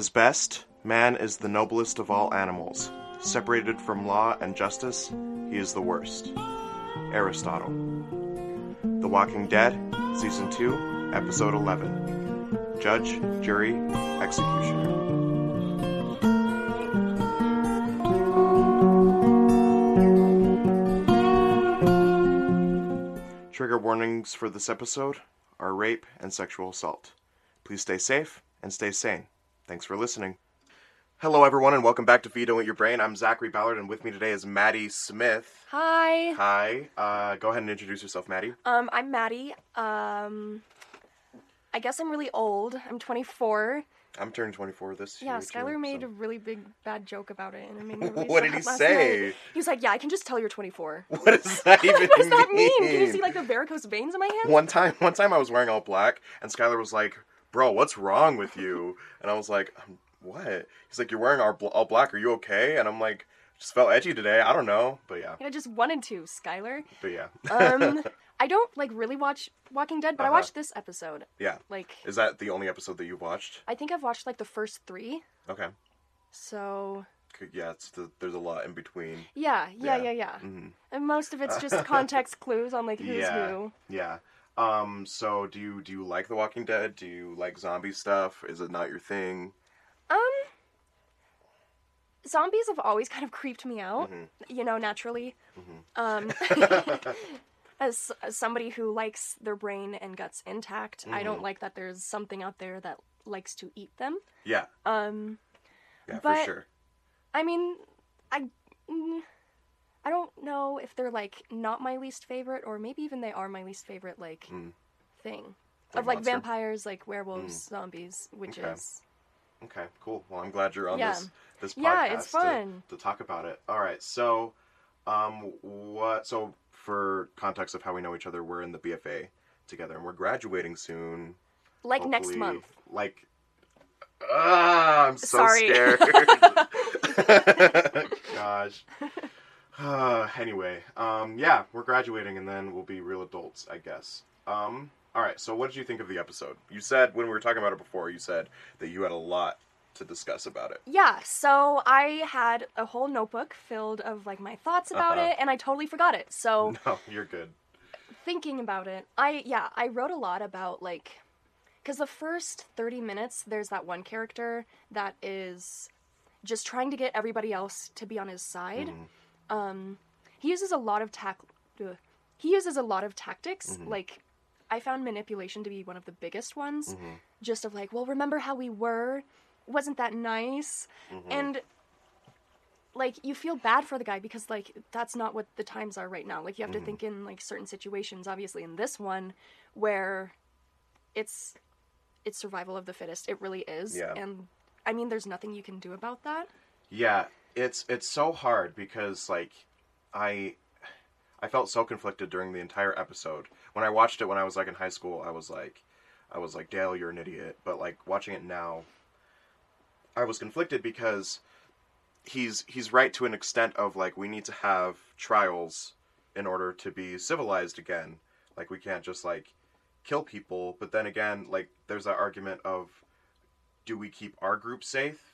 his best, man is the noblest of all animals. Separated from law and justice, he is the worst. Aristotle. The Walking Dead, Season 2, Episode 11. Judge, Jury, Executioner. Trigger warnings for this episode are rape and sexual assault. Please stay safe and stay sane. Thanks for listening. Hello, everyone, and welcome back to Feed Don't Eat Your Brain. I'm Zachary Ballard, and with me today is Maddie Smith. Hi. Hi. Uh, go ahead and introduce yourself, Maddie. Um, I'm Maddie. Um, I guess I'm really old. I'm 24. I'm turning 24 this Yeah, year. Skylar too, made so- a really big bad joke about it, and it made me really What did he last say? night. He was like, "Yeah, I can just tell you're 24." What does that even what does that mean? mean? Can you see like the varicose veins in my hands? One time, one time I was wearing all black, and Skylar was like, "Bro, what's wrong with you?" And I was like, um, "What?" He's like, "You're wearing all, black. Are you okay?" And I'm like, "Just felt edgy today. I don't know, but yeah, I just wanted to, Skylar. but yeah." Um, I don't like really watch Walking Dead, but I Uh-huh. watched this episode. yeah. Like, Is that the only episode that you've watched? I think I've watched like the first three. Okay. So Yeah, it's the, there's a lot in between. yeah, yeah, Yeah. yeah, yeah. hmm And most of it's just context clues on like who's Yeah. who. Yeah. Um. So, do you do you like The Walking Dead? Do you like zombie stuff? Is it not your thing? Um, zombies have always kind of creeped me out, Mhm. you know, naturally. Um, as, as somebody who likes their brain and guts intact, I don't Mhm. like that there's something out there that likes to eat them. Yeah. Um, Yeah, for sure. I mean, I. mm, I don't know if they're like not my least favorite, or maybe even they are my least favorite like Mm. thing Like of like monster? vampires, like werewolves, zombies, witches. Okay, cool. Well, I'm glad you're on Yeah. this this podcast Yeah, it's to- fun. To, talk about it. All right. So, um, what? So, for context of how we know each other, we're in the BFA together, and we're graduating soon. Like next month. Like, ah, I'm so Sorry. scared. Gosh. Uh, anyway, um, yeah, we're graduating, and then we'll be real adults, I guess. Um, all right. So, what did you think of the episode? You said when we were talking about it before, you said that you had a lot to discuss about it. Yeah, so I had a whole notebook filled of like my thoughts about Uh-huh. it and I totally forgot it. So No, you're good. thinking about it, I yeah, I wrote a lot about like cuz the first 30 minutes there's that one character that is just trying to get everybody else to be on his side. Mhm. Um he uses a lot of tac ugh. he uses a lot of tactics Mhm. like I found manipulation to be one of the biggest ones. Mhm. Just of like, well, remember how we were? Wasn't that nice? Mhm. and like you feel bad for the guy because like that's not what the times are right now like you have to think in like certain situations obviously in this one where it's it's survival of the fittest it really is Yeah. and i mean there's nothing you can do about that Yeah, it's it's so hard because like I I felt so conflicted during the entire episode. When I watched it when I was like in high school, I was like I was like, "Dale, you're an idiot." But like watching it now, I was conflicted because he's he's right to an extent of like we need to have trials in order to be civilized again. Like we can't just like kill people, but then again, like there's that argument of do we keep our group safe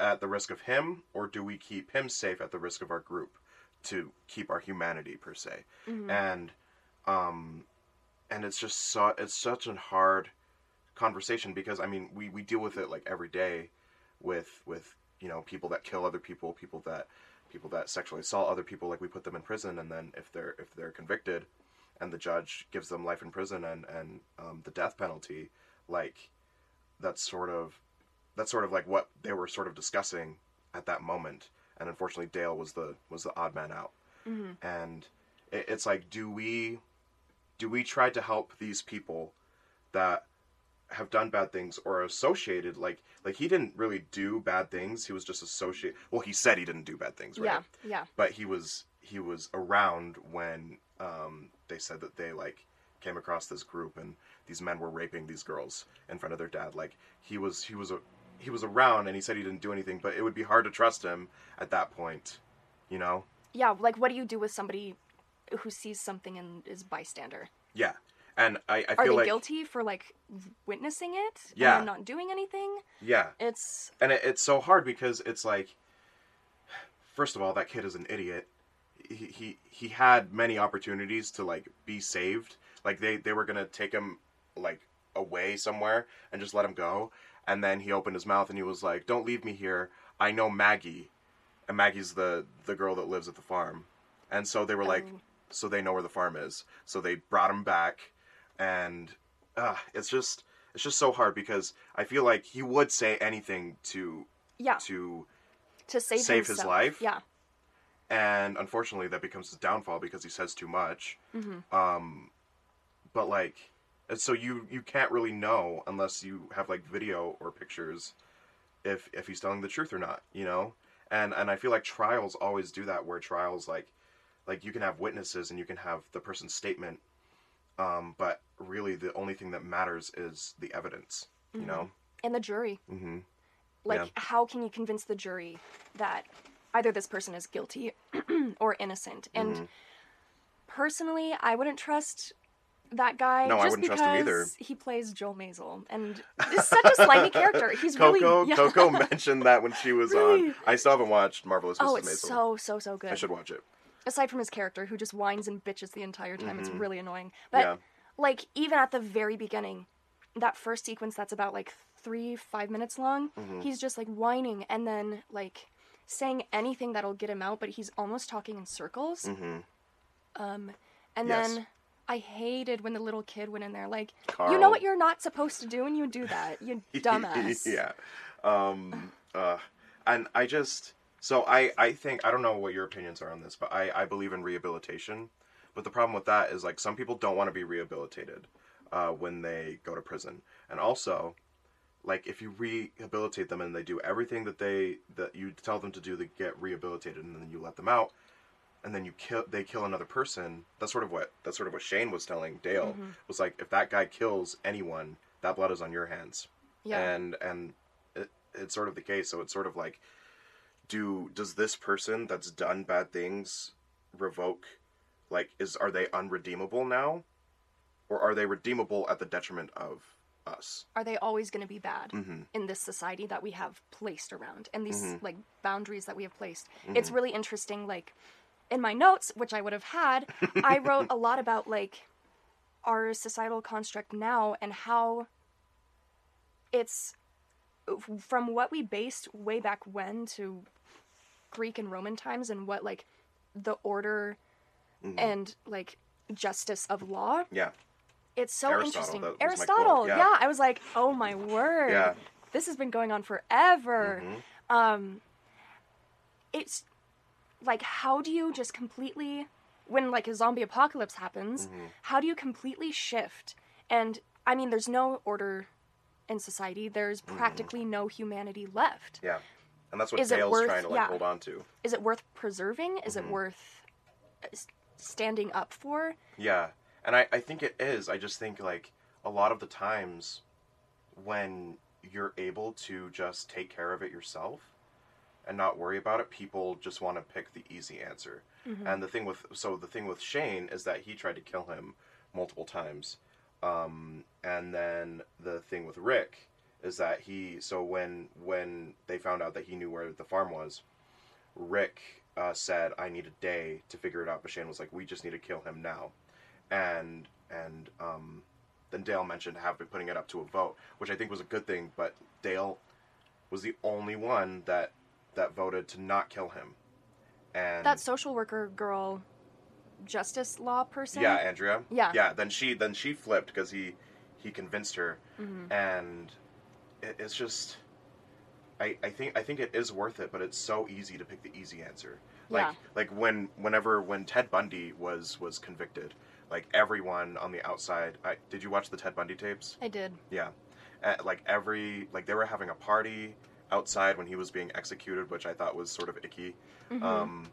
at the risk of him, or do we keep him safe at the risk of our group to keep our humanity per se? Mhm. And um, and it's just so it's such a hard conversation because I mean we we deal with it like every day with with you know people that kill other people, people that people that sexually assault other people. Like we put them in prison, and then if they're if they're convicted, and the judge gives them life in prison and and um, the death penalty, like that's sort of that's sort of like what they were sort of discussing at that moment. And unfortunately, Dale was the was the odd man out. Mhm. And it, it's like, do we do we try to help these people that have done bad things or associated like like he didn't really do bad things he was just associated well he said he didn't do bad things right yeah yeah but he was he was around when um, they said that they like came across this group and these men were raping these girls in front of their dad like he was he was a he was around and he said he didn't do anything but it would be hard to trust him at that point you know yeah like what do you do with somebody who sees something and is bystander yeah and I, I Are feel they like guilty for like witnessing it? Yeah. And not doing anything? yeah, It's and it, it's so hard because it's like, first of all, that kid is an idiot. He he he had many opportunities to like be saved. Like they they were gonna take him like away somewhere and just let him go. And then he opened his mouth and he was like, "Don't leave me here. I know Maggie." And Maggie's the the girl that lives at the farm. And so they were like, Oh. so they know where the farm is. So they brought him back, and uh, it's just it's just so hard because I feel like he would say anything to yeah, to to save, save his life? Yeah. and unfortunately that becomes his downfall because he says too much hmm um but like and so you you can't really know unless you have like video or pictures if if he's telling the truth or not you know and and i feel like trials always do that where trials like like you can have witnesses and you can have the person's statement um but really the only thing that matters is the evidence you Mhm. know And the jury. mm-hmm Like, Yeah. how can you convince the jury that either this person is guilty or innocent? And Mhm. personally, I wouldn't trust that guy No, I just wouldn't because trust him either. he plays Joel Maisel, and is such a slimy character. He's Coco really yeah. Coco mentioned that when she was Really? on. I still haven't watched Marvelous Mrs. Oh, it's Maisel. so so so good. I should watch it. Aside from his character, who just whines and bitches the entire time, it's Mhm. really annoying. But yeah. like even at the very beginning, that first sequence that's about like three five minutes long, Mhm. he's just like whining and then like saying anything that'll get him out, but he's almost talking in circles. Mm-hmm. Um, and Yes. then I hated when the little kid went in there like, Carl. you know what you're not supposed to do, and you do that, you dumbass. yeah. Um. Uh. And I just so I I think I don't know what your opinions are on this, but I I believe in rehabilitation. But the problem with that is like some people don't want to be rehabilitated uh, when they go to prison, and also like if you rehabilitate them and they do everything that they that you tell them to do to get rehabilitated, and then you let them out, and then you kill they kill another person. That's sort of what that's sort of what Shane was telling Dale Mhm. was like if that guy kills anyone, that blood is on your hands Yeah. and and it, it's sort of the case so it's sort of like do does this person that's done bad things revoke like is are they unredeemable now or are they redeemable at the detriment of us Are they always going to be bad mm-hmm. in this society that we have placed around and these Mhm. like boundaries that we have placed? It's Mhm. really interesting. Like in my notes, which I would have had, I wrote a lot about like our societal construct now and how it's from what we based way back when to Greek and Roman times and what like the order Mhm. and like justice of law. yeah It's so Aristotle, interesting. that was my quote, Aristotle, yeah. yeah. I was like, oh my word. yeah This has been going on forever. Mhm. Um it's like how do you just completely when like a zombie apocalypse happens, Mhm. how do you completely shift? And I mean there's no order in society. There's Mm-hmm. practically no humanity left. yeah and that's what Is Dale's worth- trying to like yeah. hold on to Is it worth preserving? Is Mhm. it worth uh, standing up for? Yeah, and I, I think it is. I just think like a lot of the times when you're able to just take care of it yourself and not worry about it, people just want to pick the easy answer. Mhm. And the thing with so the thing with Shane is that he tried to kill him multiple times. Um, and then the thing with Rick is that he so when when they found out that he knew where the farm was, Rick uh, said, "I need a day to figure it out." But Shane was like, "We just need to kill him now," and and um, then Dale mentioned have been putting it up to a vote, which I think was a good thing. But Dale was the only one that that voted to not kill him, and That social worker girl justice law person? yeah, Andrea, Yeah. yeah. Then she then she flipped because he he convinced her, Mhm. and it, it's just. I, I think I think it is worth it, but it's so easy to pick the easy answer. Like Yeah. like when whenever when Ted Bundy was was convicted, like everyone on the outside. I, did you watch the Ted Bundy tapes? I did. Yeah, uh, like every like they were having a party outside when he was being executed, which I thought was sort of icky. Mhm. Um,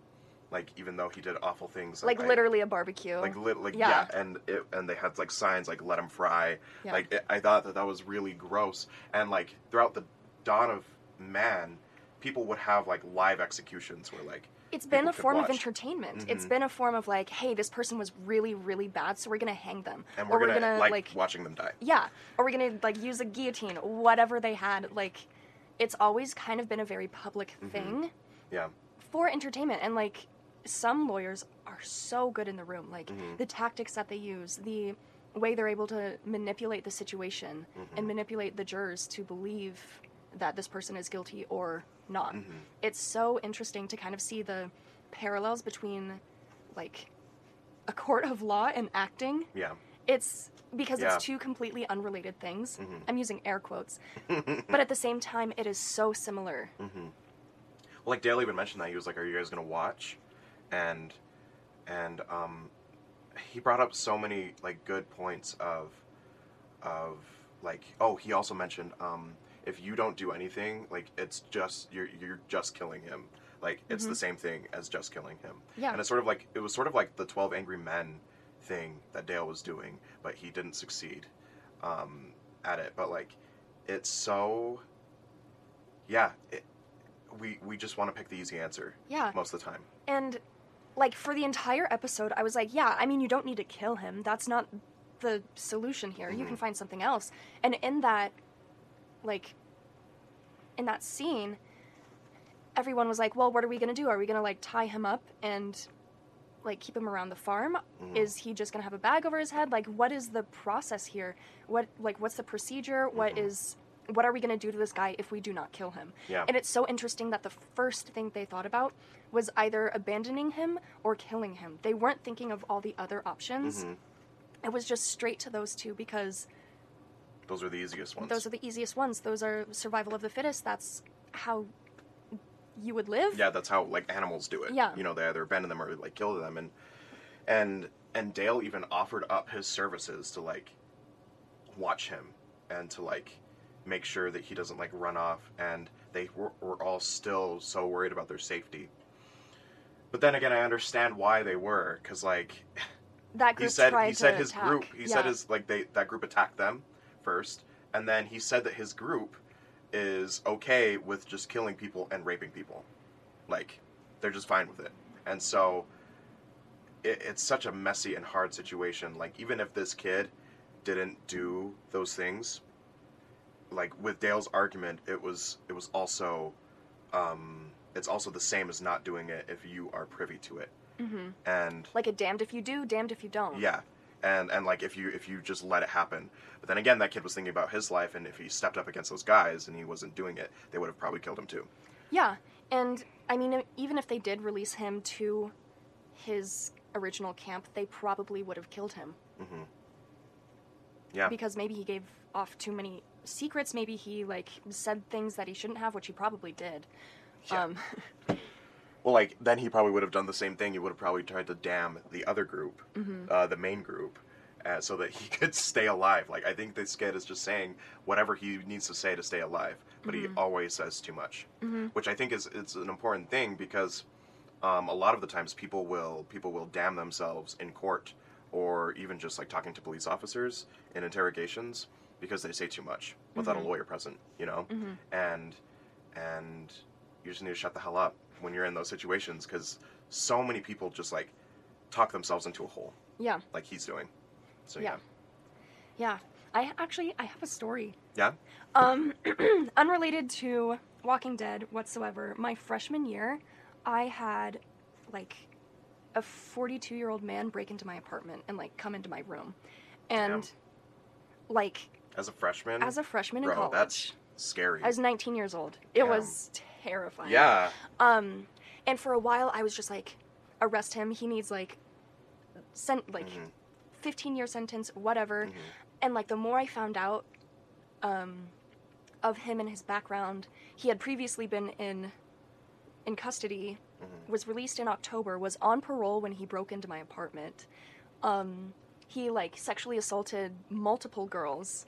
like even though he did awful things, like literally a barbecue. like lit, like Yeah. yeah, and it, and they had like signs like "Let him fry." Yeah. Like it, I thought that that was really gross, and like throughout the dawn of man, people would have like live executions where like it's been a form of watch. Mm-hmm. entertainment. It's been a form of like, hey, this person was really, really bad, so we're gonna hang them, and or we're gonna, like, watching them die. yeah, or we're gonna like use a guillotine, whatever they had. Like, it's always kind of been a very public Mm-hmm. thing Yeah. for entertainment, and like some lawyers are so good in the room, like Mm-hmm. the tactics that they use, the way they're able to manipulate the situation Mm-hmm. and manipulate the jurors to believe that this person is guilty or not. Mm-hmm. It's so interesting to kind of see the parallels between like a court of law and acting. Yeah. It's because Yeah. it's two completely unrelated things. Mhm. I'm using air quotes. but at the same time, it is so similar. Mm-hmm. Well, like Dale even mentioned that he was like, "Are you guys gonna watch?" And and um, he brought up so many like good points of of like oh he also mentioned um if you don't do anything like it's just you're you're just killing him like it's the same thing as just killing him Yeah. and it's sort of like it was sort of like the 12 angry men thing that dale was doing but he didn't succeed um at it but like it's so yeah it, we we just want to pick the easy answer Yeah. most of the time And like for the entire episode, I was like, yeah, I mean, you don't need to kill him. That's not the solution here. You can find something else. And in that, like, in that scene, everyone was like, well, what are we going to do? Are we going to like tie him up and like keep him around the farm? Mhm. Is he just going to have a bag over his head? Like, what is the process here? What, like, what's the procedure? What Mhm. is, what are we going to do to this guy if we do not kill him? yeah And it's so interesting that the first thing they thought about was either abandoning him or killing him. They weren't thinking of all the other options. Mhm. It was just straight to those two because those are the easiest ones those are the easiest ones. Those are survival of the fittest. That's how you would live. Yeah, that's how like animals do it. Yeah. You know, they either abandon them or like kill them and and and Dale even offered up his services to like watch him and to like make sure that he doesn't like run off and they were, were all still so worried about their safety. But then again, I understand why they were cuz like That he said he said his attack. group he yeah. said his like they that group attacked them first and then he said that his group is okay with just killing people and raping people. Like they're just fine with it. And so it, it's such a messy and hard situation. Like even if this kid didn't do those things like with dale's argument it was it was also um it's also the same as not doing it if you are privy to it. Mhm. and like a damned if you do, damned if you don't. yeah, and and like if you if you just let it happen, but then again, that kid was thinking about his life, and if he stepped up against those guys and he wasn't doing it, they would have probably killed him too. Yeah, and I mean, even if they did release him to his original camp, they probably would have killed him hmm Yeah, because maybe he gave off too many secrets. Maybe he like said things that he shouldn't have, which he probably did. Yeah. Um, well, like then he probably would have done the same thing. He would have probably tried to damn the other group, mhm. uh, the main group. Uh, so that he could stay alive. Like I think this kid is just saying whatever he needs to say to stay alive, but he Mhm. always says too much. Mhm. which I think is it's an important thing because um, a lot of the times people will people will damn themselves in court or even just like talking to police officers in interrogations because they say too much without a lawyer present, you know, Mhm. and and you just need to shut the hell up when you're in those situations because so many people just like talk themselves into a hole Yeah, like he's doing. So Yeah. yeah, yeah. I actually I have a story. yeah, Um, unrelated to Walking Dead whatsoever. My freshman year, I had like a 42 year old man break into my apartment and like come into my room, and like as a freshman, as a freshman in college, that's scary. I was 19 years old. It Damn. was terrifying. yeah, Um, and for a while, I was just like, arrest him. He needs like, sent like, Mhm. 15 year sentence, whatever. Mhm. And like the more I found out, um, of him and his background, he had previously been in, in custody, Mhm. was released in October, was on parole when he broke into my apartment. Um, he like sexually assaulted multiple girls.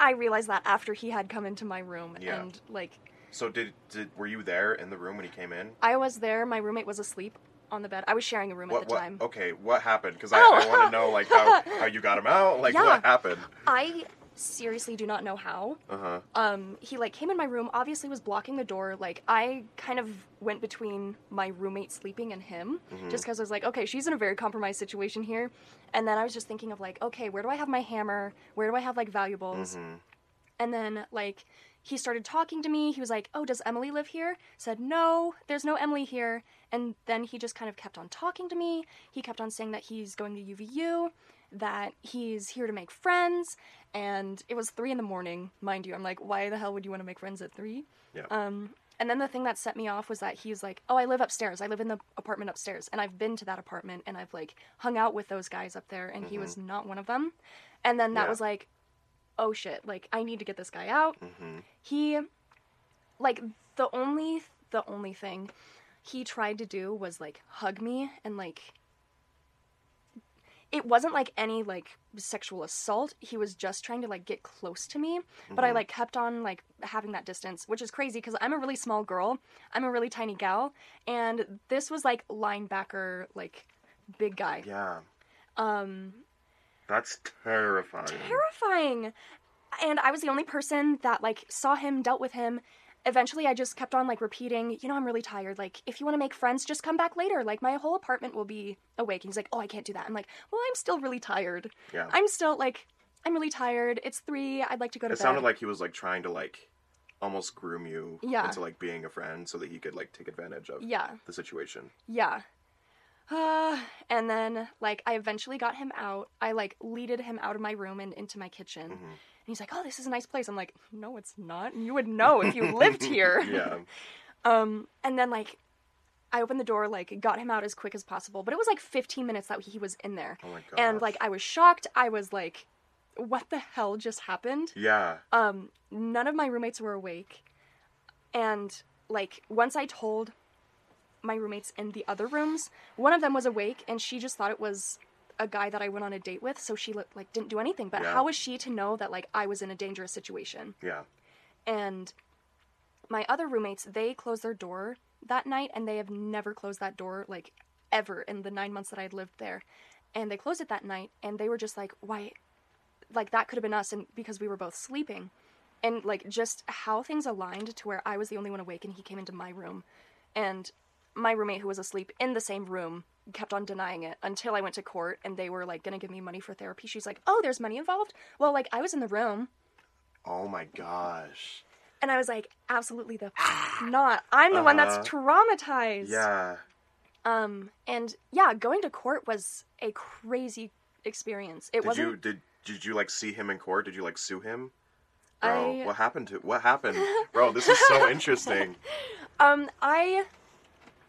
I realized that after he had come into my room, Yeah. and like So did did were you there in the room when he came in? I was there. My roommate was asleep on the bed. I was sharing a room What, at the what, time. Okay, what happened? Because I, Oh. I want to know like how, how you got him out. Like Yeah. what happened? I seriously do not know how. Uh huh. Um, he like came in my room, obviously was blocking the door. Like I kind of went between my roommate sleeping and him, just because I was like, okay, she's in a very compromised situation here. And then I was just thinking of like, okay, where do I have my hammer? Where do I have like valuables? And then like he started talking to me. He was like, "Oh, does Emily live here?" Said, "No, there's no Emily here." And then he just kind of kept on talking to me. He kept on saying that he's going to UVU, that he's here to make friends, and it was 3 in the morning, mind you. I'm like, "Why the hell would you want to make friends at 3?" Yeah. Um and then the thing that set me off was that he's like, "Oh, I live upstairs. I live in the apartment upstairs." And I've been to that apartment and I've like hung out with those guys up there and he was not one of them. And then that Yeah. was like, "Oh shit, like I need to get this guy out." hmm he like the only the only thing he tried to do was like hug me and like it wasn't like any like sexual assault. He was just trying to like get close to me but i like kept on like having that distance which is crazy because i'm a really small girl. I'm a really tiny gal. And this was like linebacker like big guy. Yeah. um That's terrifying. terrifying. And I was the only person that like saw him, dealt with him. Eventually I just kept on like repeating, you know, I'm really tired. Like, if you want to make friends, just come back later. Like my whole apartment will be awake. And he's like, Oh, I can't do that. I'm like, Well, I'm still really tired. Yeah. I'm still like I'm really tired. It's three. I'd like to go to it bed. It sounded like he was like trying to like almost groom you Yeah. into like being a friend so that he could like take advantage of Yeah. the situation. Yeah. Uh, and then like I eventually got him out. I like leaded him out of my room and into my kitchen. Mm-hmm. And he's like, "Oh, this is a nice place." I'm like, "No, it's not. You would know if you lived here." Yeah. Um, and then like I opened the door, like got him out as quick as possible, but it was like 15 minutes that he was in there. Oh my god. and like I was shocked. I was like, "What the hell just happened?" Yeah. Um, none of my roommates were awake, and like once I told my roommates in the other rooms, one of them was awake, and she just thought it was a guy that I went on a date with, so she like didn't do anything. But Yeah. how was she to know that like I was in a dangerous situation? Yeah. and my other roommates they closed their door that night and they have never closed that door like ever in the nine months that i'd lived there and they closed it that night and they were just like why like that could have been us and because we were both sleeping and like just how things aligned to where i was the only one awake and he came into my room and my roommate who was asleep in the same room kept on denying it until i went to court and they were like gonna give me money for therapy she's like oh there's money involved well like i was in the room Oh my gosh. and I was like, absolutely the not. I'm the one that's Uh-huh. traumatized. Yeah. Um, and yeah, going to court was a crazy experience. It Did wasn't. you did did you like see him in court? Did you like sue him? Bro, I- what happened to what happened? Bro, this is so interesting. Um, I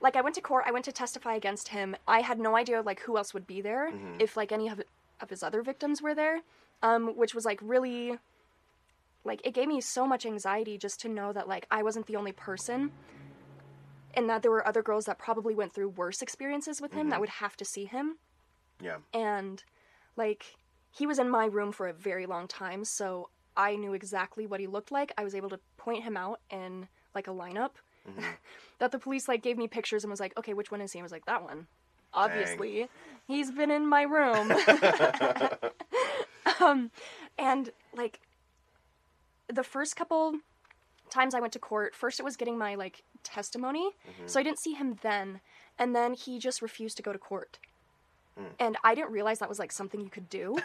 like I went to court. I went to testify against him. I had no idea like who else would be there, Mm-hmm. if like any of of his other victims were there. Um, which was like really like it gave me so much anxiety just to know that like I wasn't the only person and that there were other girls that probably went through worse experiences with him Mm-hmm. that would have to see him. Yeah. and like he was in my room for a very long time so i knew exactly what he looked like i was able to point him out in like a lineup Mm-hmm. that the police like gave me pictures and was like okay which one is he i was like that one obviously he's been in my room um and like the first couple times I went to court, first it was getting my like testimony. So I didn't see him then, and then he just refused to go to court. And I didn't realize that was like something you could do.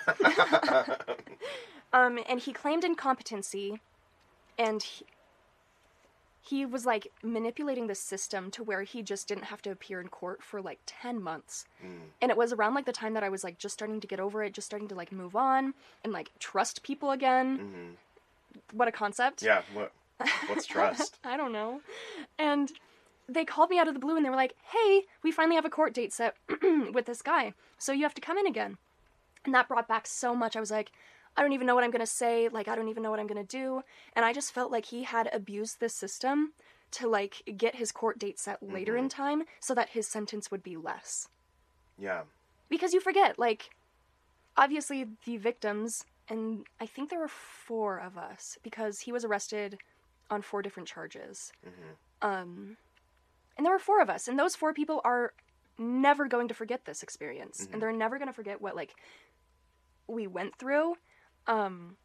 um and he claimed incompetency and he, he was like manipulating the system to where he just didn't have to appear in court for like 10 months. Mm. And it was around like the time that I was like just starting to get over it, just starting to like move on and like trust people again. Mm-hmm. What a concept. Yeah, what what's trust? I don't know. And they called me out of the blue and they were like, hey, we finally have a court date set with this guy. So you have to come in again. And that brought back so much. I was like, I don't even know what I'm to say. Like, I don't even know what I'm to do. And I just felt like he had abused the system to like get his court date set later in mm-hmm. time so that his sentence would be less. Yeah. Because you forget, like, obviously the victims, and I think there were four of us because he was arrested on four different charges. Mm-hmm. Um, and there were four of us, and those four people are never going to forget this experience, and mm-hmm. they're never going to forget what like we went through. Um,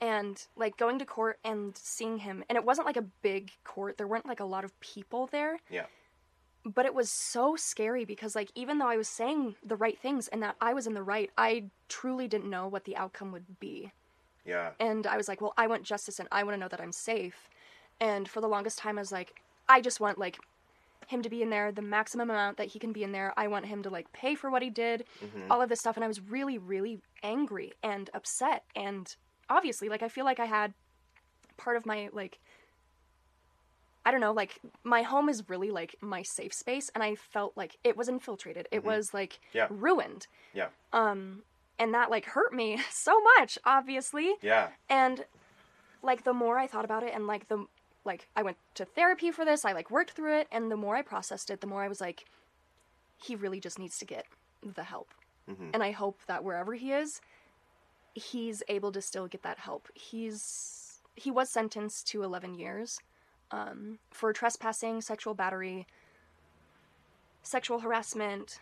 and like going to court and seeing him and it wasn't like a big court there weren't like a lot of people there Yeah. but it was so scary because like even though i was saying the right things and that i was in the right i truly didn't know what the outcome would be Yeah. and i was like well i want justice and i want to know that i'm safe and for the longest time i was like i just want like him to be in there the maximum amount that he can be in there i want him to like pay for what he did all of this stuff and i was really really angry and upset and obviously like i feel like i had part of my like i don't know like my home is really like my safe space and i felt like it was infiltrated it was like Yeah. ruined Yeah. um and that like hurt me so much obviously Yeah. and like the more i thought about it and like the like i went to therapy for this i like worked through it and the more i processed it the more i was like he really just needs to get the help Mhm. and i hope that wherever he is he's able to still get that help he's he was sentenced to 11 years um, for trespassing sexual battery sexual harassment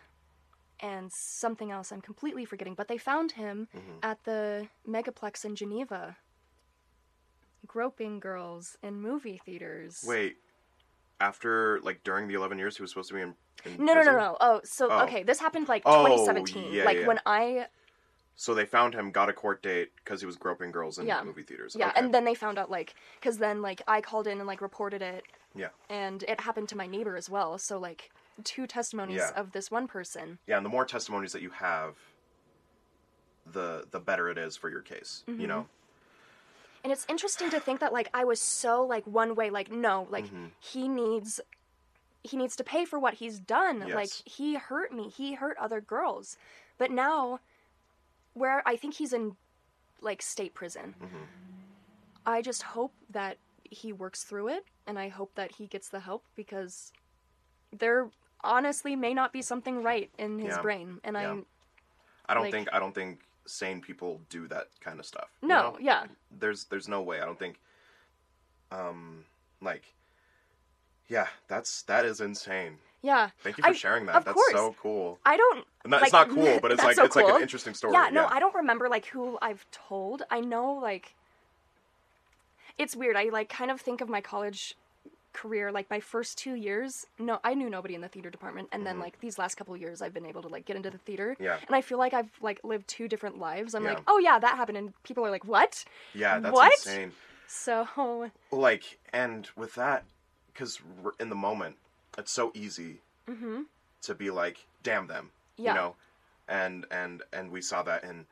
and something else i'm completely forgetting but they found him Mhm. at the megaplex in geneva groping girls in movie theaters Wait. After like during the 11 years he was supposed to be in, in no no no prison? no oh so Oh. okay this happened like Oh, 2017 yeah, like yeah. when i So they found him, got a court date because he was groping girls in Yeah. movie theaters. Yeah, Okay. and then they found out like because then like I called in and like reported it, yeah, and it happened to my neighbor as well. So like two testimonies of this one person. yeah, and the more testimonies that you have, the the better it is for your case. Mm-hmm. You know. And it's interesting to think that like I was so like one way like no like Mhm. he needs he needs to pay for what he's done. Yes. Like he hurt me. He hurt other girls. But now where I think he's in like state prison. Mhm. I just hope that he works through it and I hope that he gets the help because there honestly may not be something right in his Yeah. brain and Yeah. I I don't Like- think I don't think sane people do that kind of stuff. you no, know? yeah. There's there's no way. I don't think. Um, like. Yeah, that's that is insane. Yeah. Thank you for I- sharing that. that's course. so cool. I don't No, like, it's not cool, but it's like so it's like an interesting story. Yeah, no, I don't remember like who I've told. I know like it's weird. I like kind of think of my college career like my first 2 years. No, I knew nobody in the theater department and then Mhm. like these last couple years I've been able to like get into the theater. Yeah. And I feel like I've like lived two different lives. I'm Yeah. like, "Oh yeah, that happened." And people are like, "What?" Yeah, that's What? insane. So, Like, and with that, because in the moment, it's so easy mhm. to be like, "Damn them," Yeah. you know, and and and we saw that in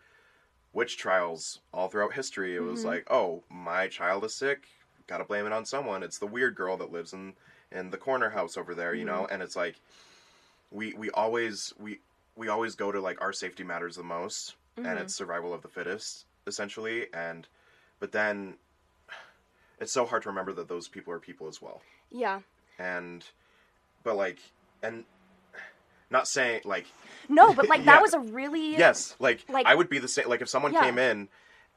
witch trials all throughout history. It was Mhm. like, "Oh, my child is sick. Got to blame it on someone. It's the weird girl that lives in in the corner house over there," you know, and it's like, we we always we we always go to like our safety matters the most and Mhm. it's survival of the fittest essentially and but then it's so hard to remember that those people are people as well yeah. and but like and not saying like No, but like Yeah. that was a really yes like, Like- i would be the same like if someone Yeah. came in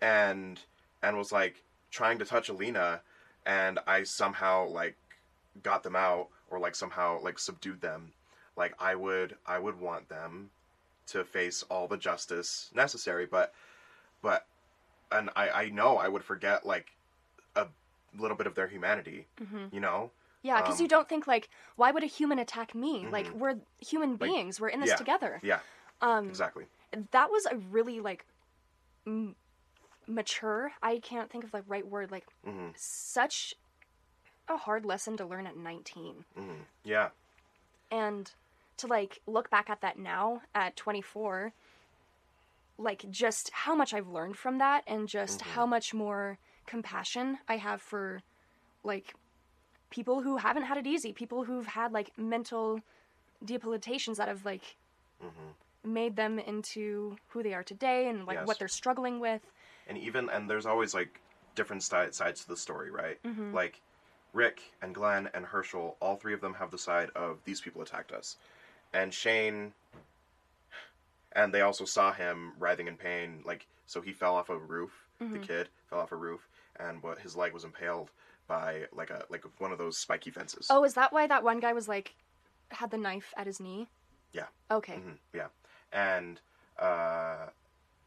and and was like trying to touch alina and i somehow like got them out or like somehow like subdued them like i would i would want them to face all the justice necessary but but and i i know i would forget like a little bit of their humanity Mhm. you know Yeah, because Um, you don't think like, why would a human attack me? Like Mhm. we're human beings. we're in this yeah. together. yeah Um, exactly that was a really like m- mature. I can't think of the right word. Like hmm such a hard lesson to learn at 19, hmm yeah and to like look back at that now at 24. Like just how much I've learned from that, and just Mhm. how much more compassion I have for like people who haven't had it easy, people who've had like mental debilitations that have like hmm made them into who they are today and like Yes. what they're struggling with. And even and there's always like different sides to the story right Mhm. like rick and glenn and hershel all three of them have the side of these people attacked us and shane and they also saw him writhing in pain like so he fell off a roof the Mhm. kid fell off a roof and what his leg was impaled by like a like one of those spiky fences Oh, is that why that one guy was like had the knife at his knee? Yeah. Okay. Mhm, yeah and uh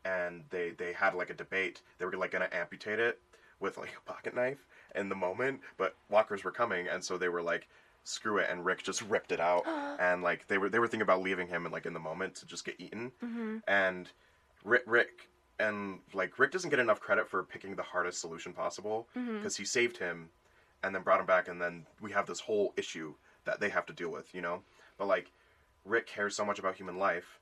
and they they had like a debate. They were like gonna amputate it with like a pocket knife in the moment, but walkers were coming, and so they were like, "Screw it!" And Rick just ripped it out, and like they were they were thinking about leaving him and like in the moment to just get eaten, hmm and Rick Rick and like Rick doesn't get enough credit for picking the hardest solution possible because he saved him and then brought him back and then we have this whole issue that they have to deal with you know but like rick cares so much about human life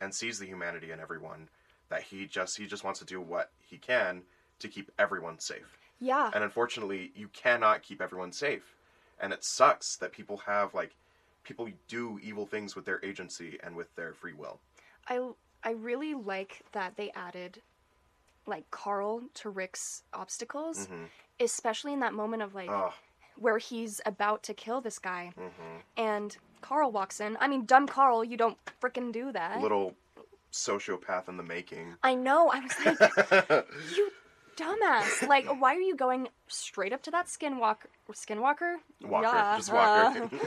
and sees the humanity in everyone that he just he just wants to do what he can to keep everyone safe. Yeah. and unfortunately you cannot keep everyone safe. And it sucks that people have like people do evil things with their agency and with their free will. I I really like that they added like Carl to Rick's obstacles, hmm especially in that moment of like oh where he's about to kill this guy. Hmm and Carl walks in. I mean, dumb Carl, you don't frickin' do that. little sociopath in the making I know. I was like, you dumbass. Like, why are you going straight up to that skinwalker? Skinwalker? Walker, Yeah, just Walker. uh,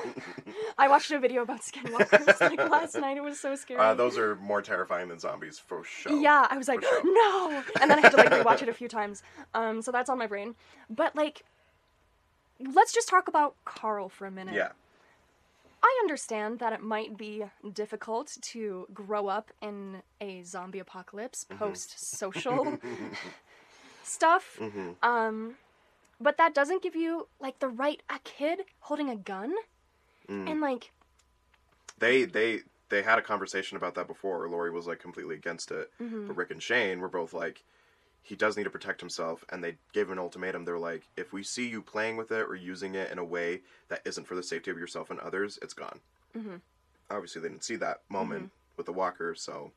I watched a video about skinwalkers like last night. It was so scary. uh, those are more terrifying than zombies for sure. Yeah, I was like, sure. no, and then I had to like rewatch it a few times. Um, so that's on my brain. But like, let's just talk about Carl for a minute. Yeah. I understand that it might be difficult to grow up in a zombie apocalypse, Mm-hmm. post-social stuff. hmm Um, but that doesn't give you like the right. A kid holding a gun Mm. and like, They they they had a conversation about that before. Lori was like completely against it, mhm. but Rick and Shane were both like, he does need to protect himself, and they gave him an ultimatum. They're like, if we see you playing with it or using it in a way that isn't for the safety of yourself and others, it's gone. Mhm. Obviously, they didn't see that moment with the walker, so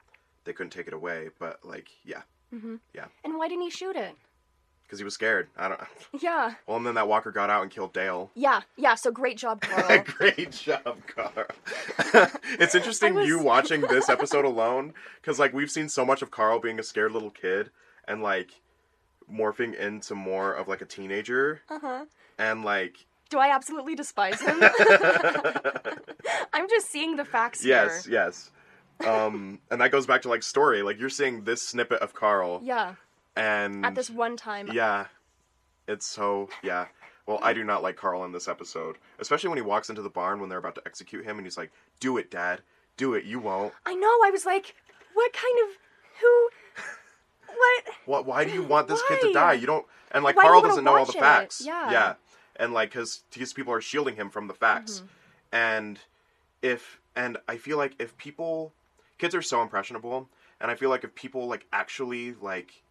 they couldn't take it away. But like, yeah, Mhm. Yeah. And why didn't he shoot it? because he was scared. I don't. Yeah, Well, and then that walker got out and killed Dale. yeah, yeah. So great job, Carl. Great job, Carl. it's interesting was- you watching this episode alone because like we've seen so much of Carl being a scared little kid and like morphing into more of like a teenager uh huh. and like Do I absolutely despise him? I'm just seeing the facts yes, here. yes. Um, and that goes back to like story. Like you're seeing this snippet of Carl Yeah. and At this one time. yeah, it's so yeah. Well, I do not like Carl in this episode, especially when he walks into the barn when they're about to execute him, and he's like, "Do it, Dad. Do it. You won't." I know. I was like, what kind of who? What? What? Why do you want this kid to die? You don't. And like Why Carl wanna doesn't know all the it? facts. Yeah. Yeah. And like, cause these people are shielding him from the facts. Mm-hmm. And if and I feel like if people, kids are so impressionable, and I feel like if people like actually like,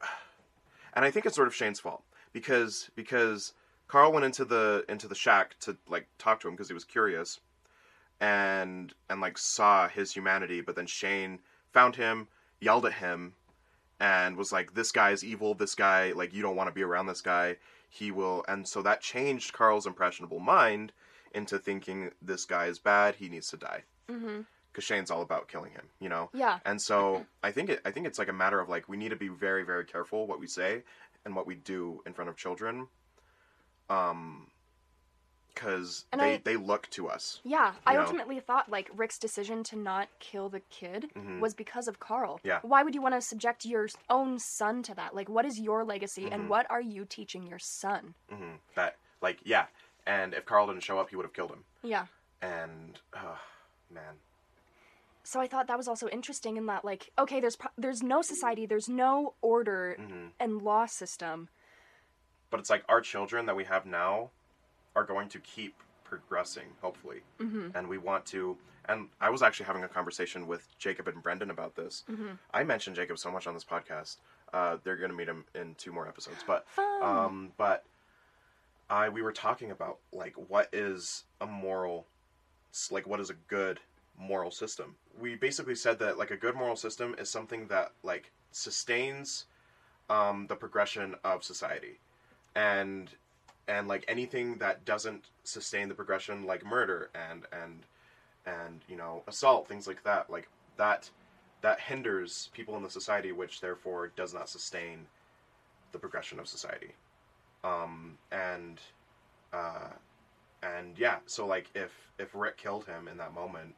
and I think it's sort of Shane's fault because because Carl went into the into the shack to like talk to him because he was curious, and and like saw his humanity, but then Shane found him, yelled at him, and was like, "This guy is evil. This guy, like, you don't want to be around this guy. He will." And so that changed Carl's impressionable mind into thinking this guy is bad. He needs to die Mm-hmm. because Shane's all about killing him, you know. Yeah. And so I think it. I think it's like a matter of like we need to be very very careful what we say and what we do in front of children, um, because they I- they look to us. Yeah, I know? ultimately thought like Rick's decision to not kill the kid Mhm. was because of Carl. Yeah. Why would you want to subject your own son to that? Like, what is your legacy, Mhm. and what are you teaching your son? hmm That like yeah. And if Carl didn't show up, he would have killed him. Yeah. And uh, man, So I thought that was also interesting in that, like, okay, there's pro- there's no society, there's no order hmm and law system. but it's like our children that we have now are going to keep progressing, hopefully. Mm-hmm. And we want to. And I was actually having a conversation with Jacob and Brendan about this. Mm-hmm. I mentioned Jacob so much on this podcast. Uh, they're going to meet him in two more episodes, but Fun. um, but I we were talking about like what is a moral, like what is a good moral system. We basically said that like a good moral system is something that like sustains um, the progression of society, and and like anything that doesn't sustain the progression, like murder and and and you know assault, things like that, like that that hinders people in the society, which therefore does not sustain the progression of society. Um, and uh, and yeah, so like if if Rick killed him in that moment,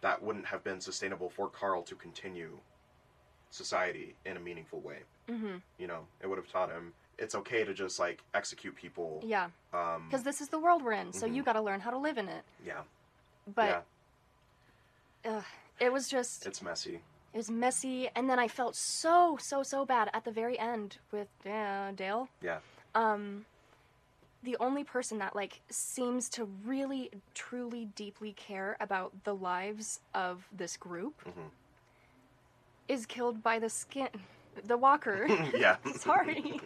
that wouldn't have been sustainable for Carl to continue society in a meaningful way. hmm You know, it would have taught him it's okay to just like execute people. Yeah, Um, because this is the world we're in, so Mhm. you got to learn how to live in it. yeah, But ugh, it was just it's messy. it was messy, and then I felt so so so bad at the very end with uh, Dale. Yeah. Um, the only person that like seems to really truly deeply care about the lives of this group Mhm. is killed by the skin, the walker. yeah. Sorry.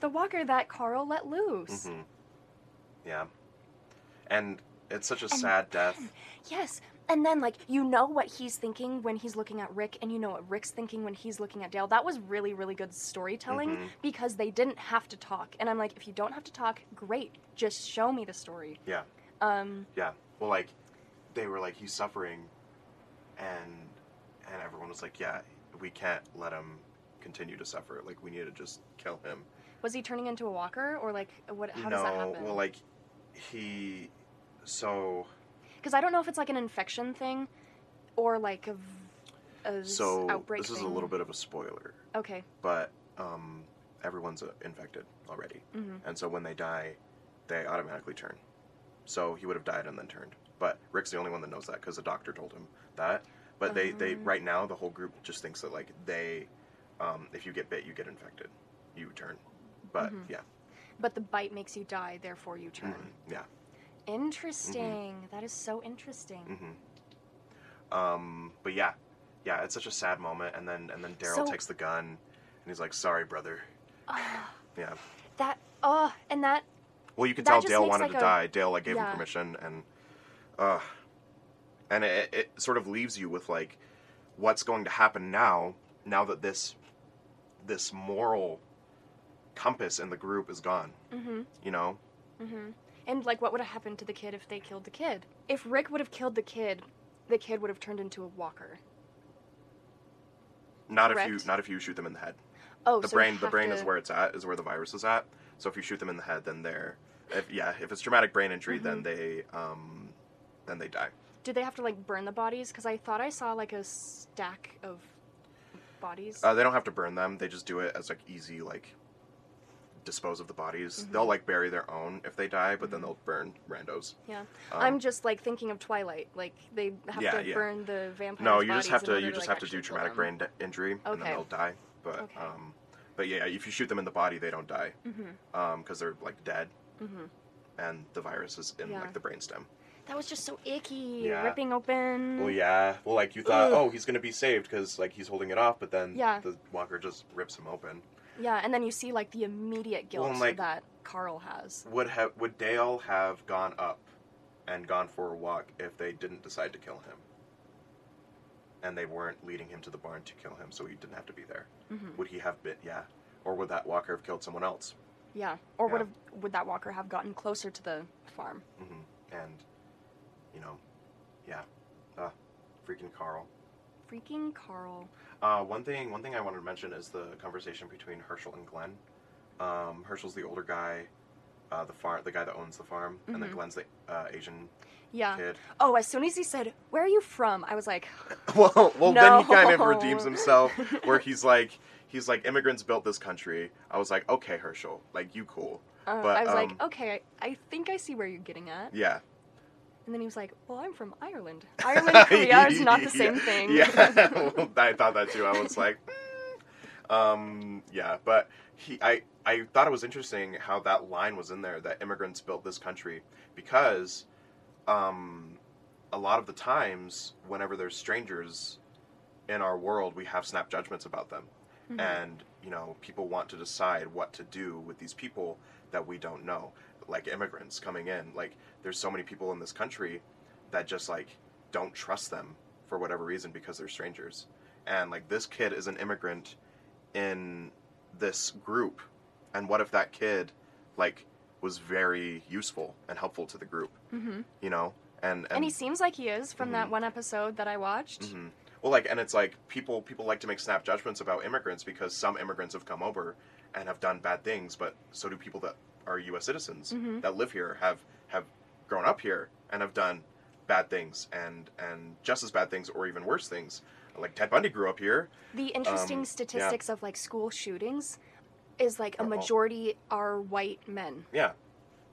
the walker that Carl let loose. hmm Yeah. And it's such a And sad death. Yes. And then, like, you know what he's thinking when he's looking at Rick, and you know what Rick's thinking when he's looking at Dale. That was really, really good storytelling Mhm. because they didn't have to talk. And I'm like, if you don't have to talk, great. Just show me the story. Yeah. Um, Yeah. Well, like, they were like, he's suffering, and and everyone was like, yeah, we can't let him continue to suffer. Like, we need to just kill him. was he turning into a walker, or like, what? How no, does that happen? well, like, he, so Because I don't know if it's like an infection thing, or like a, a so outbreak. this is a little bit of a spoiler, Okay. but um, everyone's uh, infected already, hmm and so when they die, they automatically turn. So he would have died and then turned. But Rick's the only one that knows that because the doctor told him that. But they, they Oh. right now the whole group just thinks that like they, um, if you get bit, you get infected, you turn. But Mhm. yeah, But the bite makes you die, therefore you turn. mhm, yeah. Interesting. That is so interesting. hmm Um, but yeah, yeah, it's such a sad moment, and then and then Daryl So- takes the gun, and he's like, "Sorry, brother." Ah, Yeah. that oh, and that Well, you can That tell just Dale makes, wanted like, to a- die. Dale like gave him Yeah. permission, and uh, and it, it sort of leaves you with like, what's going to happen now? Now that this this moral compass in the group is gone, mhm you know. mhm. And like what would have happened to the kid if they killed the kid? If Rick would have killed the kid, the kid would have turned into a walker. Not if Correct. you not if you shoot them in the head. Oh, the so brain the brain to- is where it's at is where the virus is at so if you shoot them in the head then they're if, yeah if it's traumatic brain injury then Mhm. they um then they die Do they have to like burn the bodies? Because I thought I saw like a stack of bodies. uh, they don't have to burn them they just do it as like easy like dispose of the bodies Mhm. they'll like bury their own if they die but then Mhm. they'll burn randos yeah, um, I'm just like thinking of Twilight. Like they have Yeah, to yeah. burn the vampires. no you just have to you just like, have to do traumatic brain de- injury and then they'll die but Okay. um but yeah if you shoot them in the body they don't die Mhm, um because they're like dead mhm. and the virus is in Yeah. like the brainstem That was just so icky. Yeah. Ripping open. Well, yeah. Well, like you thought, Ugh. oh, he's gonna be saved because like he's holding it off, but then Yeah. the walker just rips him open. Yeah, and then you see like the immediate guilt Well, like- that Carl has. Would have would Dale have gone up and gone for a walk if they didn't decide to kill him, and they weren't leading him to the barn to kill him, so he didn't have to be there? hmm Would he have been? Yeah. Or would that walker have killed someone else? Yeah, or would have would that Walker have gotten closer to the farm? Mm-hmm. And, you know, yeah. Uh, freaking Carl. Freaking Carl. Uh, one thing, one thing I wanted to mention is the conversation between Hershel and Glenn. Um, Hershel's the older guy, uh, the farm, the guy that owns the farm, and then Mhm. Glenn's the uh, Asian Yeah. kid. Oh, as soon as he said, "Where are you from?" I was like, well, well, then he kind of redeems himself, where he's like, he's like, immigrants built this country. I was like, okay, Hershel, like you cool, uh, But, I was um, like, okay, I, I think I see where you're getting at. yeah. And then he was like, "Well, I'm from Ireland. Ireland, and Korea is not the same Yeah. thing." Yeah, well, I thought that too. I was like, mm. um, yeah, but he, I, I thought it was interesting how that line was in there that immigrants built this country because, um, a lot of the times whenever there's strangers in our world, we have snap judgments about them, Mhm. and you know, people want to decide what to do with these people that we don't know, like immigrants coming in. Like, there's so many people in this country that just like don't trust them for whatever reason because they're strangers. And like this kid is an immigrant in this group. And what if that kid like was very useful and helpful to the group, Mhm. you know? And and, And he seems like he is from that Mhm. one episode that I watched. Mhm. Well, like, and it's like people people like to make snap judgments about immigrants because some immigrants have come over and have done bad things, but so do people that are U.S. citizens Mhm. that live here have have grown up here and have done bad things and and just as bad things or even worse things. Like Ted Bundy grew up here. The interesting Um, yeah. statistics of like school shootings is like a majority are white men. Yeah,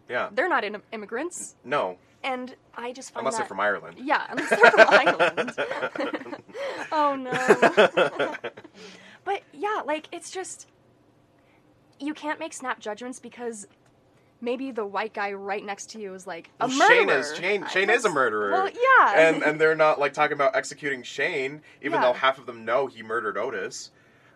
yeah. They're not in- immigrants, No, and I just find unless that they're from Ireland. yeah, unless they're from Ireland. oh no. But yeah, like it's just you can't make snap judgments because maybe the white guy right next to you is like a Well, murderer. Shane is Shane. Shane is a murderer. Well, yeah. and and they're not like talking about executing Shane, even Yeah. though half of them know he murdered Otis.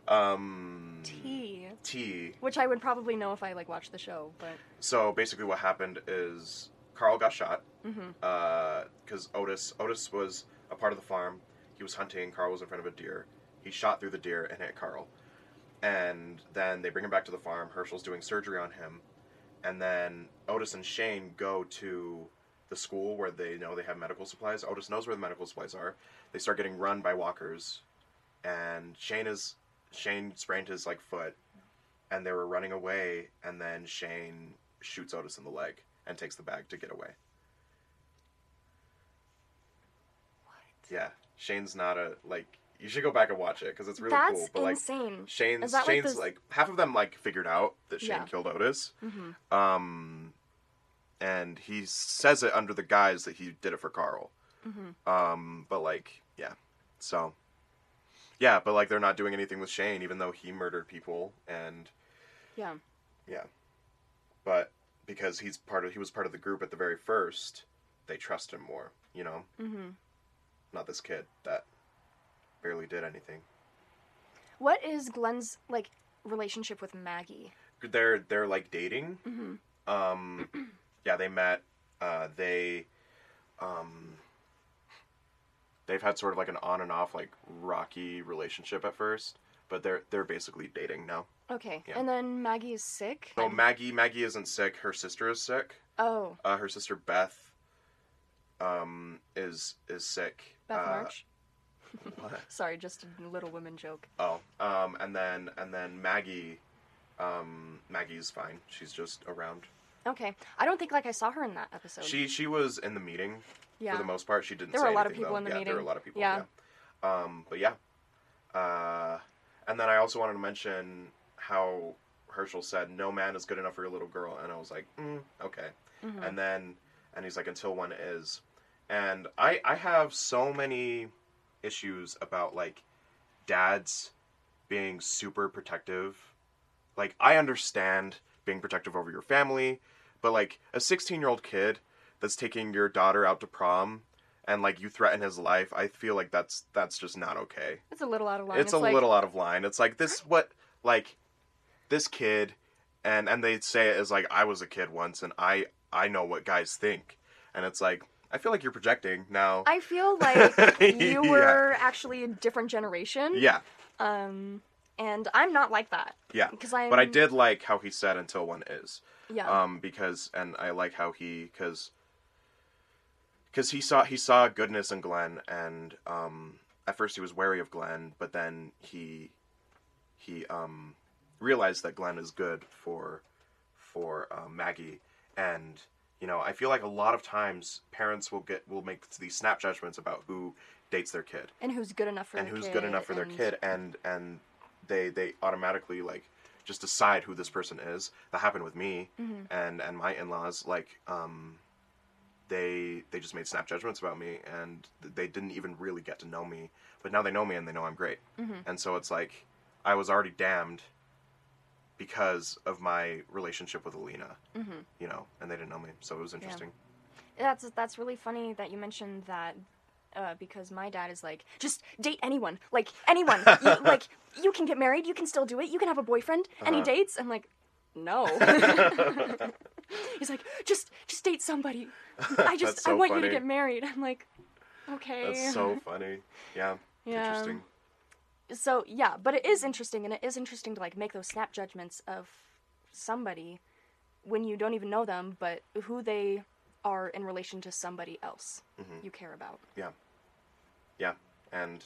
Um, T, T. which I would probably know if I like watched the show, but So basically, what happened is Carl got shot because Otis Otis was a part of the farm. He was hunting. Carl was in front of a deer. He shot through the deer and hit Carl. And then they bring him back to the farm. Hershel's doing surgery on him, and then Otis and Shane go to the school where they know they have medical supplies. Otis knows where the medical supplies are. They start getting run by walkers, and Shane is Shane sprained his like foot, and they were running away. And then Shane shoots Otis in the leg and takes the bag to get away. What? Yeah, Shane's not a like. You should go back and watch it because it's really That's cool. But like insane. Shane's Is that like Shane's this- like half of them like figured out that Shane Yeah. killed Otis. hmm Um, and he says it under the guise that he did it for Carl. hmm Um, but like yeah, so yeah, but like they're not doing anything with Shane, even though he murdered people and Yeah. yeah, but because he's part of he was part of the group at the very first, they trust him more. You know, hmm not this kid that barely did anything. What is Glenn's like relationship with Maggie? They're they're like dating. hmm Um, yeah, they met. Uh, they, um, they've had sort of like an on and off, like rocky relationship at first, but they're they're basically dating now. Okay. Yeah. And then Maggie is sick. Oh, Maggie, Maggie isn't sick. Her sister is sick. oh, Uh, her sister Beth, um, is is sick. Beth uh, March. Sorry, just a Little Women joke. Oh, um, and then and then Maggie, um, Maggie's fine. She's just around. Okay. I don't think like I saw her in that episode. She she was in the meeting. yeah. for the most part. She didn't. There say were a lot of people though. in the yeah, There were a lot of people. Yeah. Yeah. Um, but yeah. Uh, and then I also wanted to mention how Hershel said, "No man is good enough for your little girl," and I was like, mm, "Okay." Mhm. And then, and he's like, "Until one is," and I I have so many issues about like dads being super protective. Like I understand being protective over your family, but like a 16 year old kid that's taking your daughter out to prom and like you threaten his life, I feel like that's that's just not okay. It's a little out of line. It's, a like, little out of line. It's like this what like this kid and and they say it as like I was a kid once and I I know what guys think. And it's like I feel like you're projecting now. I feel like you Yeah. were actually a different generation. yeah. Um, and I'm not like that. Yeah. Because I'm. But I did like how he said until one is. Yeah. um, because and I like how he because because he saw he saw goodness in Glenn and um, at first he was wary of Glenn, but then he he um, realized that Glenn is good for for uh, Maggie and you know I feel like a lot of times parents will get will make these snap judgments about who dates their kid and who's good enough for and their who's kid, good enough for their and- kid and and they they automatically like just decide who this person is that happened with me Mhm. and and my in-laws like um they they just made snap judgments about me and they didn't even really get to know me but now they know me and they know i'm great Mhm. and so it's like i was already damned because of my relationship with alina Mhm. you know and they didn't know me so it was interesting That's that's really funny that you mentioned that. Uh, because my dad is like, just date anyone, like anyone. you, like you can get married, you can still do it. You can have a boyfriend. Any Uh-huh. dates? I'm like, no. He's like, just just date somebody. I just so I want you to get married. I'm like, okay. that's so funny yeah, yeah. interesting So yeah, but it is interesting, and it is interesting to like make those snap judgments of somebody when you don't even know them, but who they are in relation to somebody else Mhm. you care about. yeah Yeah. and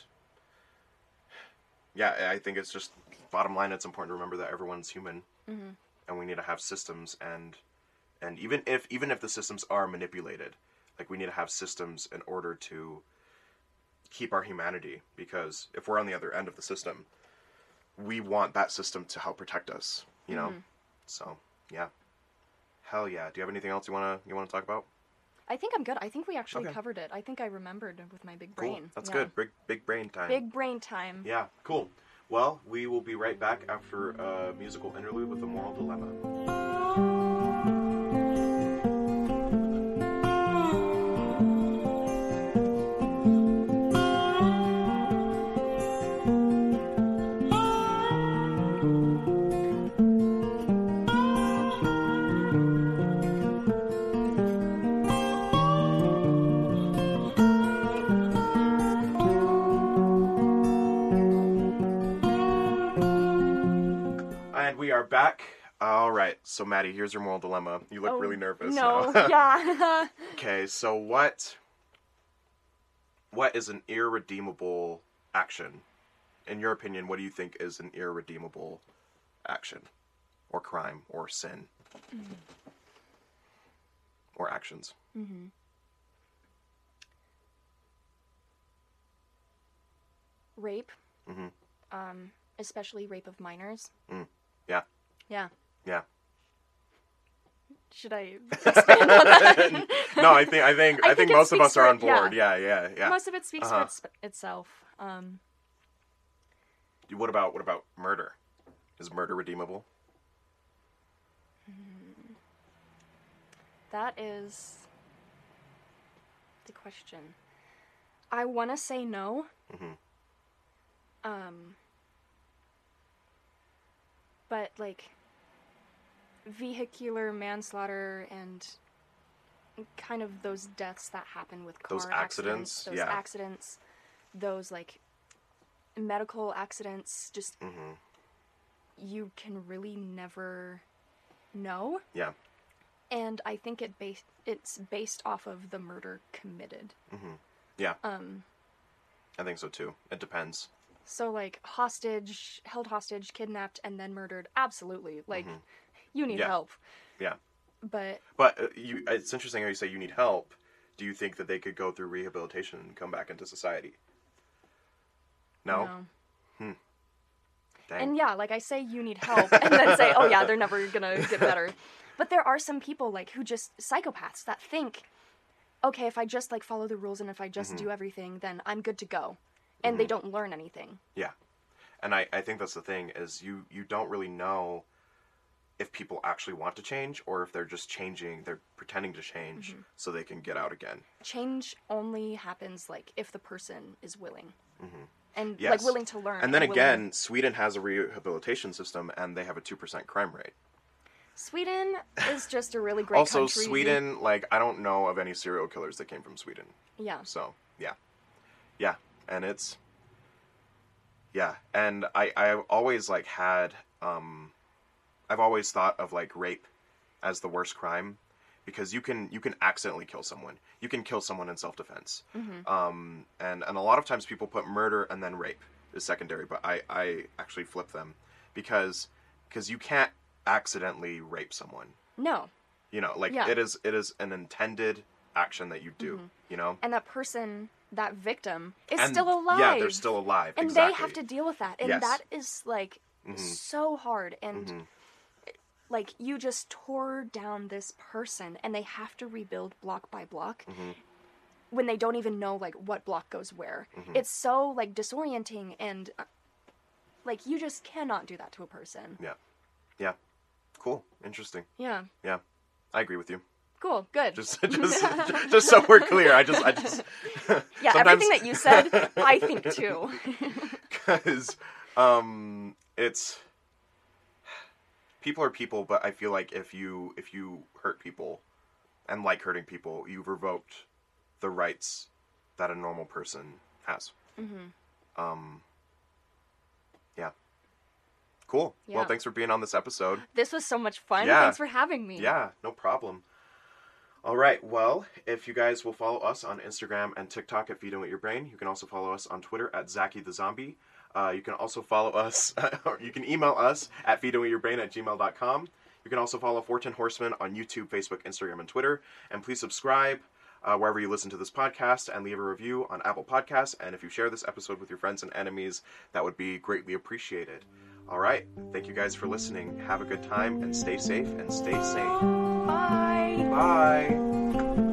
yeah i think it's just bottom line it's important to remember that everyone's human Mhm. and we need to have systems and and even if even if the systems are manipulated like we need to have systems in order to keep our humanity because if we're on the other end of the system, we want that system to help protect us, you know? Mm-hmm. So, yeah. Hell yeah. Do you have anything else you want to you want to talk about? I think I'm good. I think we actually Okay. covered it. I think I remembered with my big brain. Cool. That's Yeah. good. Big big brain time. Big brain time. Yeah, cool. Well, we will be right back after a musical interlude with the moral dilemma. So, Maddie, here's your moral dilemma. You look Oh, really nervous No, now. yeah. okay, so what what is an irredeemable action? In your opinion, what do you think is an irredeemable action or crime or sin? Or actions? rape. Mhm. Um, especially rape of minors. Yeah. Yeah. Yeah. Should I expand on that? no, I think I think I, I think, think most of us are on board. yeah. Yeah, yeah, yeah. Most of it speaks Uh-huh. for its, itself. Um, What about what about murder? Is murder redeemable? that is the question. I want to say no. Mhm. Um, but like vehicular manslaughter and kind of those deaths that happen with car Those accidents, those yeah. accidents, those like medical accidents, just Mm-hmm. you can really never know. Yeah. And I think it base it's based off of the murder committed. Yeah, Um, I think so too. It depends. so like hostage, held hostage, kidnapped, and then murdered. Absolutely, like Mhm. You need Yeah. help. Yeah. But But uh, you, it's interesting how you say you need help. Do you think that they could go through rehabilitation and come back into society? No. no. Dang. And yeah, like I say, you need help, and then say, oh yeah, they're never gonna get better. But there are some people like who just psychopaths that think, okay, if I just like follow the rules and if I just Mm-hmm. do everything, then I'm good to go, and they don't learn anything. Yeah, and I, I think that's the thing is you you don't really know if people actually want to change or if they're just changing, they're pretending to change Mm-hmm. so they can get out again. Change only happens like if the person is willing, and like Mm-hmm. Yes. willing to learn. And then willing- again, Sweden has a rehabilitation system and they have a two percent crime rate. Sweden is just a really great also, country. Sweden, like I don't know of any serial killers that came from Sweden. Yeah. So yeah, yeah, and it's yeah, and I I've always like had um, I've always thought of like rape as the worst crime because you can you can accidentally kill someone. You can kill someone in self defense. Um, and and a lot of times people put murder and then rape is secondary, but I I actually flip them because because you can't accidentally rape someone. No. You know, like Yeah. it is it is an intended action that you do. You know. And that person, that victim, is And- still alive. Yeah, they're still alive. and exactly. they have to deal with that and Yes. that is like Mhm. so hard and Mhm. Like you just tore down this person and they have to rebuild block by block Mhm. when they don't even know like what block goes where Mhm. it's so like disorienting and uh, like you just cannot do that to a person Yeah. Yeah. Cool. Interesting. yeah Yeah. I agree with you. cool good Just just just so we're clear. I just I just yeah everything that you said i think too cuz um it's people are people, but I feel like if you if you hurt people and like hurting people, you've revoked the rights that a normal person has. hmm Um yeah. Cool. Well, thanks for being on this episode. this was so much fun Yeah. thanks for having me Yeah, no problem. All right. Well, if you guys will follow us on Instagram and TikTok at Feeding with Your Brain, you can also follow us on Twitter at Zaki the Zombie. Uh, you can also follow us, or you can email us at feedingwithyourbrain at gmail.com. You can also follow Fortune Horseman on YouTube, Facebook, Instagram, and Twitter. And please subscribe. uh, wherever you listen to this podcast and leave a review on Apple Podcasts. And if you share this episode with your friends and enemies, that would be greatly appreciated. All right. Thank you guys for listening. Have a good time and stay safe and stay sane. Bye. Bye.